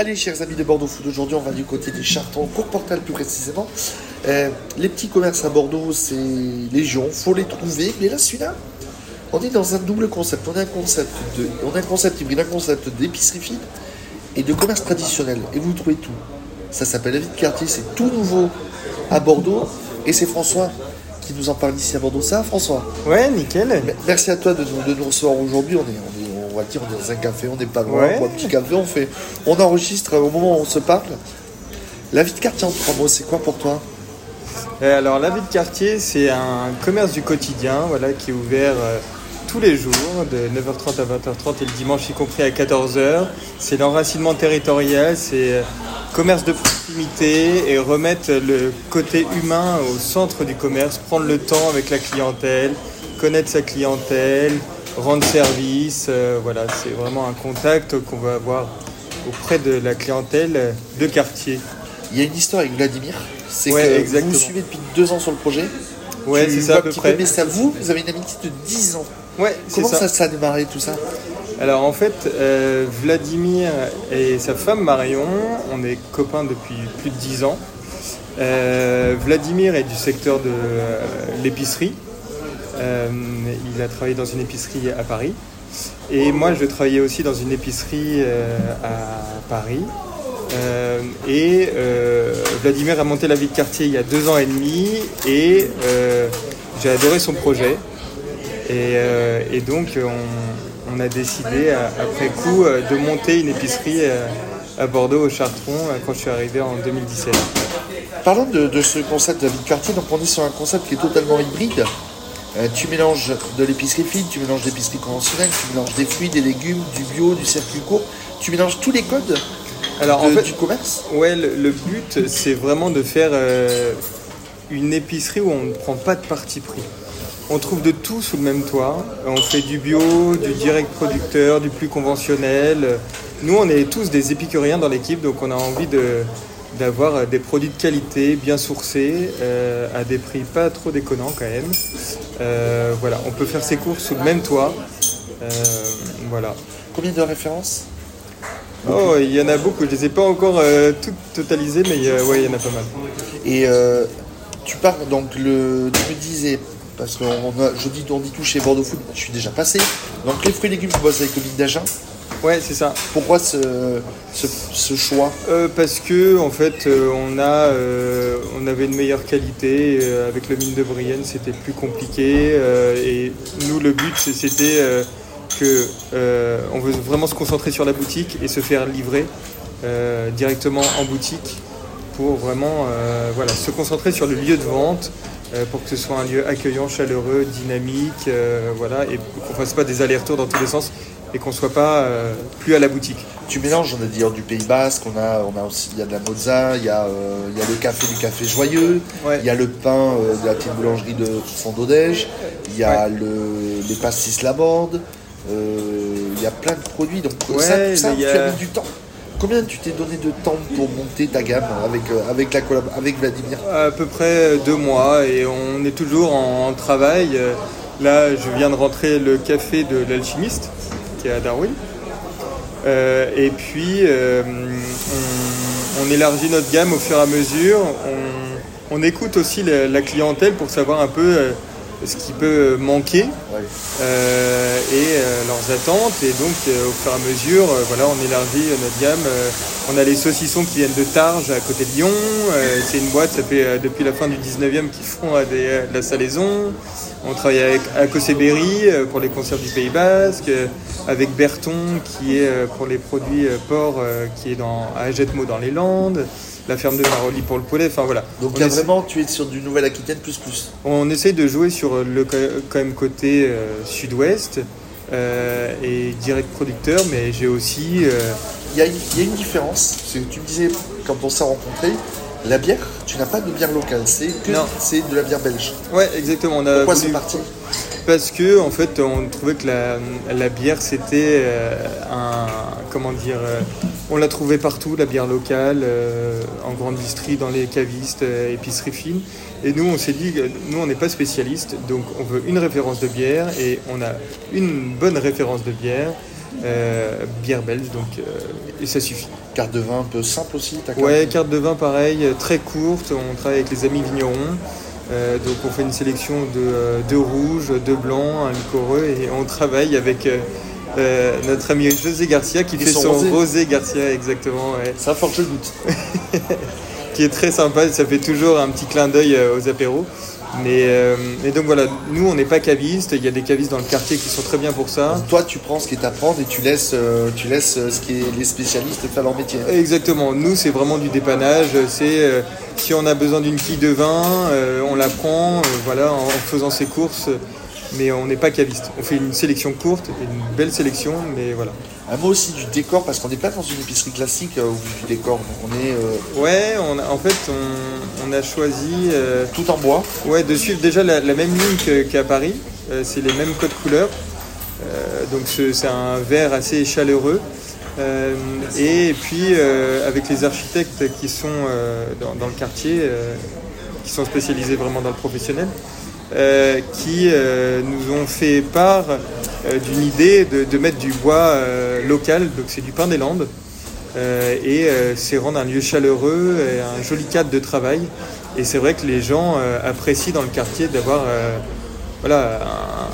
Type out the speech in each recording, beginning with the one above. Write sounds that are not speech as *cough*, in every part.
Allez, chers amis de Bordeaux Food, aujourd'hui on va du côté des Chartons, Courportal plus précisément. Euh, les petits commerces à Bordeaux, c'est légion, faut les trouver. Mais là, celui-là, on est dans un double concept. On a un concept, de, on a un concept hybride, un concept d'épicerie fine et de commerce traditionnel. Et vous trouvez tout. Ça s'appelle La Vie de Quartier, c'est tout nouveau à Bordeaux. Et c'est François qui nous en parle ici à Bordeaux. Ça, François? Ouais, nickel. Merci à toi de nous, de nous recevoir aujourd'hui. On est, on, est, on va dire, on est dans un café, on n'est pas loin. Ouais. On boit un petit café, on, fait, on enregistre au moment où on se parle. La vie de quartier en trois mots, c'est quoi pour toi? Euh, Alors, la vie de quartier, c'est un commerce du quotidien voilà, qui est ouvert euh, tous les jours, de 9h30 à 20h30 et le dimanche y compris à 14h. C'est l'enracinement territorial, c'est euh, commerce de proximité et remettre le côté humain au centre du commerce, prendre le temps avec la clientèle, connaître sa clientèle, rendre service. euh, voilà, c'est vraiment un contact qu'on va avoir auprès de la clientèle de quartier. Il y a une histoire avec Vladimir. C'est Ouais, que exactement. vous suivez depuis deux ans sur le projet. Ouais, c'est ça à peu près. Mais ça, vous, vous avez une amitié de 10 ans. Ouais, c'est Comment ça. ça, ça a démarré tout ça? Alors en fait, euh, Vladimir et sa femme Marion, on est copains depuis plus de 10 ans. Euh, Vladimir est du secteur de euh, l'épicerie. Euh, il a travaillé dans une épicerie à Paris. Et moi, je travaillais aussi dans une épicerie euh, à Paris. Euh, et Vladimir a monté la vie de quartier il y a deux ans et demi et j'ai adoré son projet. Et, donc, on, a décidé, après coup, de monter une épicerie à Bordeaux, au Chartron, quand je suis arrivé en 2017. Parlons de, de ce concept de la vie de quartier. Donc, on est sur un concept qui est totalement hybride. Euh, tu mélanges de l'épicerie fine, tu mélanges de l'épicerie conventionnelle, tu mélanges des fruits, des légumes, du bio, du circuit court. Tu mélanges tous les codes Alors, de- en fait, du commerce. ouais, le, le but, c'est vraiment de faire euh, une épicerie où on ne prend pas de parti pris. On trouve de tout sous le même toit. On fait du bio, du direct producteur, du plus conventionnel. Nous, on est tous des épicuriens dans l'équipe, donc on a envie de d'avoir des produits de qualité, bien sourcés, euh, à des prix pas trop déconnants quand même. Euh, voilà, on peut faire ses courses sous le même toit. Euh, voilà. Combien de références? Oh, il y en a beaucoup. Je les ai pas encore euh, toutes totalisées, mais euh, ouais, il y en a pas mal. Et euh, tu pars donc le. Tu me disais, parce que je dis, on dit tout chez Bordeaux Food, je suis déjà passé. Donc les fruits et légumes, tu bosses avec le Big d'Agen. Ouais, c'est ça. Pourquoi ce, ce, ce choix? Euh, parce que en fait, euh, on a, euh, on avait une meilleure qualité euh, avec le mine de Brienne, c'était plus compliqué. et nous, le but, c'était que on veut vraiment se concentrer sur la boutique et se faire livrer directement en boutique pour vraiment, voilà, se concentrer sur le lieu de vente. euh, pour que ce soit un lieu accueillant, chaleureux, dynamique, euh, voilà, et qu'on fasse pas des allers-retours dans tous les sens et qu'on soit pas euh, plus à la boutique. Tu mélanges, on a dit du Pays Basque, on a, on a aussi il y a de la mozza, il y, a, euh, il y a le café du café joyeux, Ouais. il y a le pain euh, de la petite boulangerie de Fondodège, il y a le, les pastis Laborde, il y a plein de produits. Donc Ouais, ça, tout ça, tu as mis du temps. Combien tu t'es donné de temps pour monter ta gamme avec, avec, la collab avec Vladimir? À peu près deux mois et on est toujours en travail. Là, je viens de rentrer le café de l'alchimiste qui est à Darwin. Euh, et puis, euh, on, élargit notre gamme au fur et à mesure. On, écoute aussi la, la clientèle pour savoir un peu euh, ce qui peut manquer Ouais. euh, et euh, leurs attentes. Et donc, euh, au fur et à mesure, euh, voilà, on élargit euh, notre gamme. Euh, on a les saucissons qui viennent de Targes, à côté de Lyon. Euh, c'est une boîte, ça fait euh, depuis la fin du 19e qu'ils font des, de la salaison. On travaille avec Akoseberi euh, pour les conserves du Pays Basque, avec Berton qui est pour les produits porc qui est dans, à Jetmo dans les Landes, la ferme de Maroli pour le poulet. Enfin voilà. Donc On là, essaie- vraiment, tu es sur du Nouvelle-Aquitaine plus plus. on essaye de jouer sur le co- quand même côté euh, sud-ouest euh, et direct producteur, mais j'ai aussi. euh, Il y, a une- il y a une différence. C'est que tu me disais, quand on s'est rencontrés, la bière, tu n'as pas de bière locale, c'est c'est de la bière belge. Ouais, exactement. On a Pourquoi voulu- c'est parti? Parce que en fait, on trouvait que la, la bière c'était euh, un comment dire, euh, on la trouvait partout, la bière locale, euh, en grande distrie, dans les cavistes, euh, épiceries fines. Et nous, on s'est dit, nous, on n'est pas spécialistes, donc on veut une référence de bière et on a une bonne référence de bière, euh, bière belge, donc et ça suffit. carte de vin un peu simple aussi ta carte Ouais, carte de vin pareil, très courte. On travaille avec les amis vignerons. Euh, donc on fait une sélection de, euh, de rouge, de blanc, un liquoreux et on travaille avec euh, euh, notre ami José Garcia qui fait son rosé. rosé. Garcia exactement, ouais. Ça je le goûte. *laughs* qui est très sympa. Ça fait toujours un petit clin d'œil euh, aux apéros. Mais, euh, mais donc voilà, nous on n'est pas cavistes. Il y a des cavistes dans le quartier qui sont très bien pour ça. Toi, tu prends ce qui est à prendre et tu laisses, euh, tu laisses ce qui est les spécialistes faire leur métier. Exactement, nous c'est vraiment du dépannage, c'est euh, si on a besoin d'une quille de vin, on la prend, voilà, en faisant ses courses, mais on n'est pas caviste. On fait une sélection courte, une belle sélection, mais voilà. Un mot aussi du décor parce qu'on n'est pas dans une épicerie classique euh, où du décor. On est euh, Ouais, on a- en fait on, on a choisi euh, tout en bois. ouais, de suivre déjà la, la même ligne qu'à Paris, Euh, c'est les mêmes codes couleurs, donc ce- c'est un vert assez chaleureux. Et puis avec les architectes qui sont dans, dans le quartier, qui sont spécialisés vraiment dans le professionnel, euh, qui euh, nous ont fait part euh, d'une idée de, mettre du bois local, donc c'est du pain des Landes, et c'est rendre un lieu chaleureux et un joli cadre de travail. Et c'est vrai que les gens apprécient dans le quartier d'avoir voilà,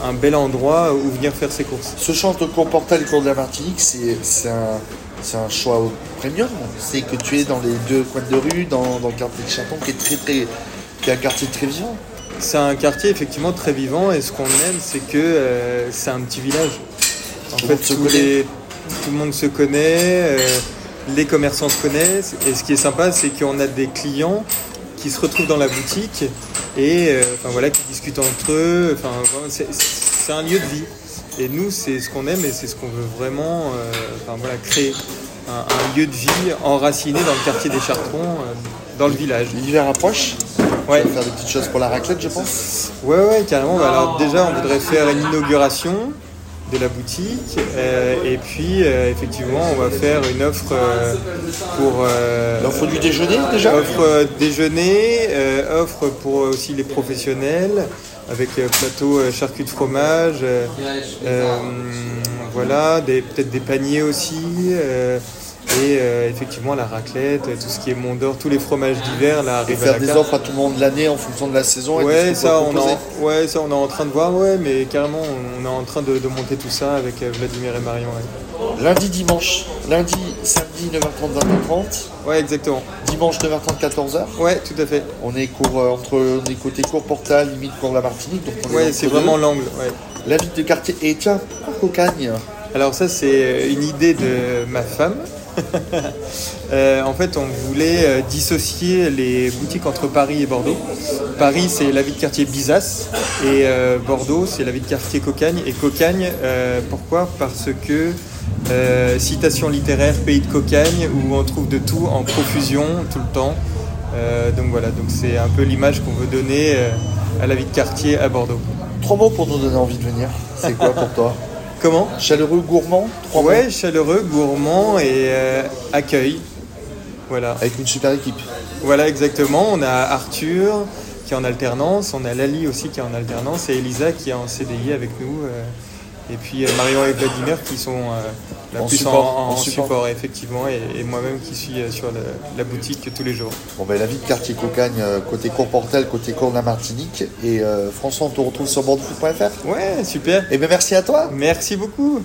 un, bel endroit où venir faire ses courses. Ce champ de Courportal et Cours de la Martinique, c'est un, choix premium. C'est que tu es dans les deux coins de rue, dans, dans le quartier de Chaton, qui est très très, qui est un quartier très vivant. C'est un quartier effectivement très vivant et ce qu'on aime c'est que euh, c'est un petit village. En Tout fait, les- tout le monde se connaît, euh, les commerçants se connaissent et ce qui est sympa c'est qu'on a des clients qui se retrouvent dans la boutique et euh, enfin, voilà, qui discutent entre eux. Enfin, c'est- un lieu de vie. Et nous c'est ce qu'on aime et c'est ce qu'on veut vraiment enfin, voilà, créer. Un, un lieu de vie enraciné dans le quartier des Chartrons, dans le village. L'hiver approche. Ouais. Tu vas faire des petites choses pour la raclette, je pense. Ouais, ouais, carrément. Bah, Alors déjà, on voudrait faire une inauguration de la boutique euh, et puis euh, effectivement, on va faire une offre euh, pour L'offre du déjeuner déjà. offre déjeuner, offre pour aussi les professionnels avec plateau charcuterie de fromage, voilà, des- peut-être des paniers aussi. Et euh, effectivement la raclette, tout ce qui est Mont d'Or, tous les fromages d'hiver là Et arrivent à faire la des offres à tout le monde de l'année en fonction de la saison. et Ouais ça, on en, ouais, ça, on est en train de voir, ouais, mais carrément, on est en train de, de monter tout ça avec euh, Vladimir et Marion. Ouais, Lundi, dimanche. Lundi, samedi, 9h30, 20h30. Ouais, exactement. Dimanche, 9h30, 14h. Ouais, tout à fait. On est, cours, euh, entre, on est côté cours Portal, limite cours de la Martinique. Donc on est Ouais, c'est vraiment l'angle. Ouais. La ville de quartier. Et tiens, pourquoi Cocagne Alors ça, c'est une idée de ma femme. *laughs* Euh, en fait, on voulait euh, dissocier les boutiques entre Paris et Bordeaux. Paris, c'est la ville de quartier Bizasse et euh, Bordeaux, c'est la ville de quartier Cocagne. Et Cocagne, pourquoi? Parce que citation littéraire, pays de Cocagne, où on trouve de tout en profusion tout le temps. Donc voilà, donc c'est un peu l'image qu'on veut donner à la vie de quartier à Bordeaux. Trois mots pour nous donner envie de venir. C'est quoi pour toi? *laughs* Comment Chaleureux, gourmand Trois mots Ouais, chaleureux, gourmand et euh, accueil. Voilà. Avec une super équipe. Voilà exactement. On a Arthur qui est en alternance, on a Lali aussi qui est en alternance et Elisa qui est en CDI avec nous. euh, et puis euh, Marion et Vladimir qui sont euh, la En plus support, en, en en support. support, effectivement et, et moi-même qui suis euh, sur la boutique tous les jours. Bon, ben, la ville de quartier Cocagne, côté cours Portal, côté cours de la Martinique. Et euh, François, on te retrouve sur bordeauxfoot.fr. Ouais, super. Et bien merci à toi. Merci beaucoup.